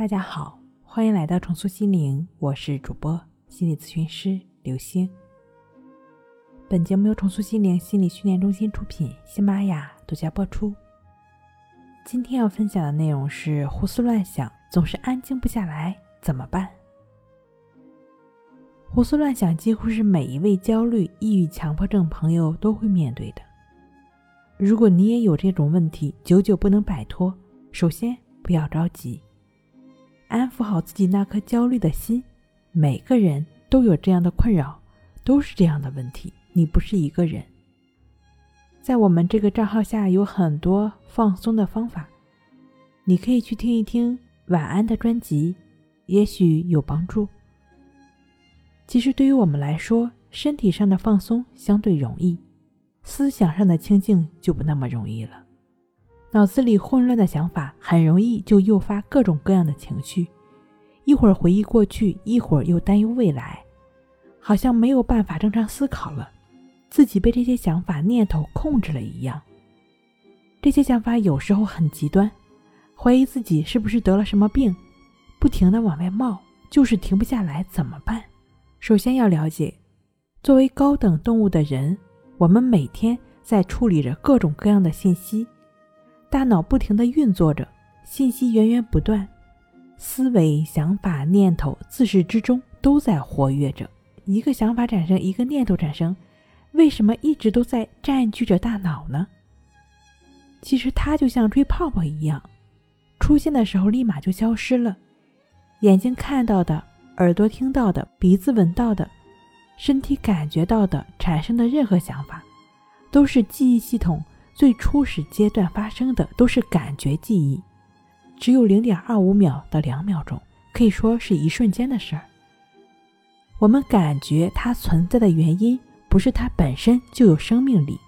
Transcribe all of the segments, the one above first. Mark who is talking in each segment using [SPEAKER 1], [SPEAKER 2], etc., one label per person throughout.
[SPEAKER 1] 大家好，欢迎来到重塑心灵，我是主播心理咨询师刘星。本节目由重塑心灵心理训练中心出品，喜马拉雅独家播出。今天要分享的内容是：胡思乱想，总是安静不下来，怎么办？胡思乱想几乎是每一位焦虑、抑郁、强迫症朋友都会面对的。如果你也有这种问题，久久不能摆脱，首先不要着急。安抚好自己那颗焦虑的心，每个人都有这样的困扰，都是这样的问题，你不是一个人。在我们这个账号下有很多放松的方法，你可以去听一听晚安的专辑，也许有帮助。其实对于我们来说，身体上的放松相对容易，思想上的清静就不那么容易了。脑子里混乱的想法很容易就诱发各种各样的情绪，一会儿回忆过去，一会儿又担忧未来，好像没有办法正常思考了，自己被这些想法念头控制了一样。这些想法有时候很极端，怀疑自己是不是得了什么病，不停的往外冒，就是停不下来，怎么办？首先要了解，作为高等动物的人，我们每天在处理着各种各样的信息。大脑不停地运作着，信息源源不断，思维、想法、念头自始至终都在活跃着。一个想法产生，一个念头产生，为什么一直都在占据着大脑呢？其实它就像吹泡泡一样，出现的时候立马就消失了。眼睛看到的、耳朵听到的、鼻子闻到的、身体感觉到的产生的任何想法，都是记忆系统。最初始阶段发生的都是感觉记忆，只有零点二五秒到两秒钟，可以说是一瞬间的事儿。我们感觉它存在的原因，不是它本身就有生命力，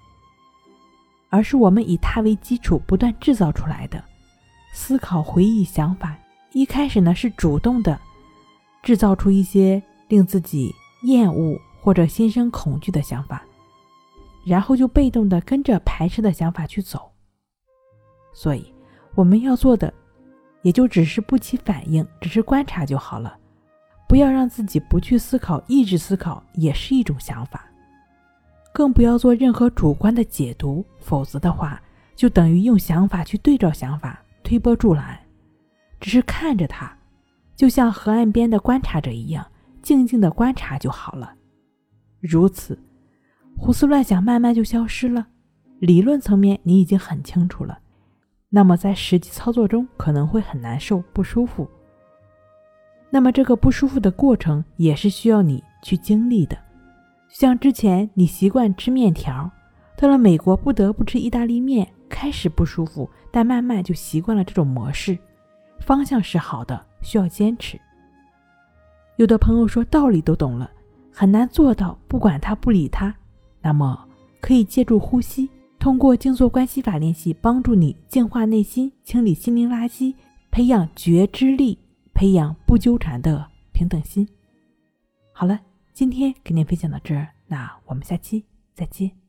[SPEAKER 1] 而是我们以它为基础不断制造出来的思考、回忆、想法。一开始呢，是主动的制造出一些令自己厌恶或者心生恐惧的想法。然后就被动的跟着排斥的想法去走，所以我们要做的，也就只是不起反应，只是观察就好了。不要让自己不去思考，抑制思考也是一种想法。更不要做任何主观的解读，否则的话，就等于用想法去对照想法，推波助澜。只是看着它，就像河岸边的观察者一样，静静的观察就好了。如此。胡思乱想慢慢就消失了，理论层面你已经很清楚了，那么在实际操作中可能会很难受、不舒服。那么这个不舒服的过程也是需要你去经历的，像之前你习惯吃面条，到了美国不得不吃意大利面，开始不舒服，但慢慢就习惯了这种模式，方向是好的，需要坚持。有的朋友说道理都懂了，很难做到，不管他不理他。那么，可以借助呼吸，通过静坐关系法练习，帮助你净化内心，清理心灵垃圾，培养觉知力，培养不纠缠的平等心。好了，今天给您分享到这儿，那我们下期再见。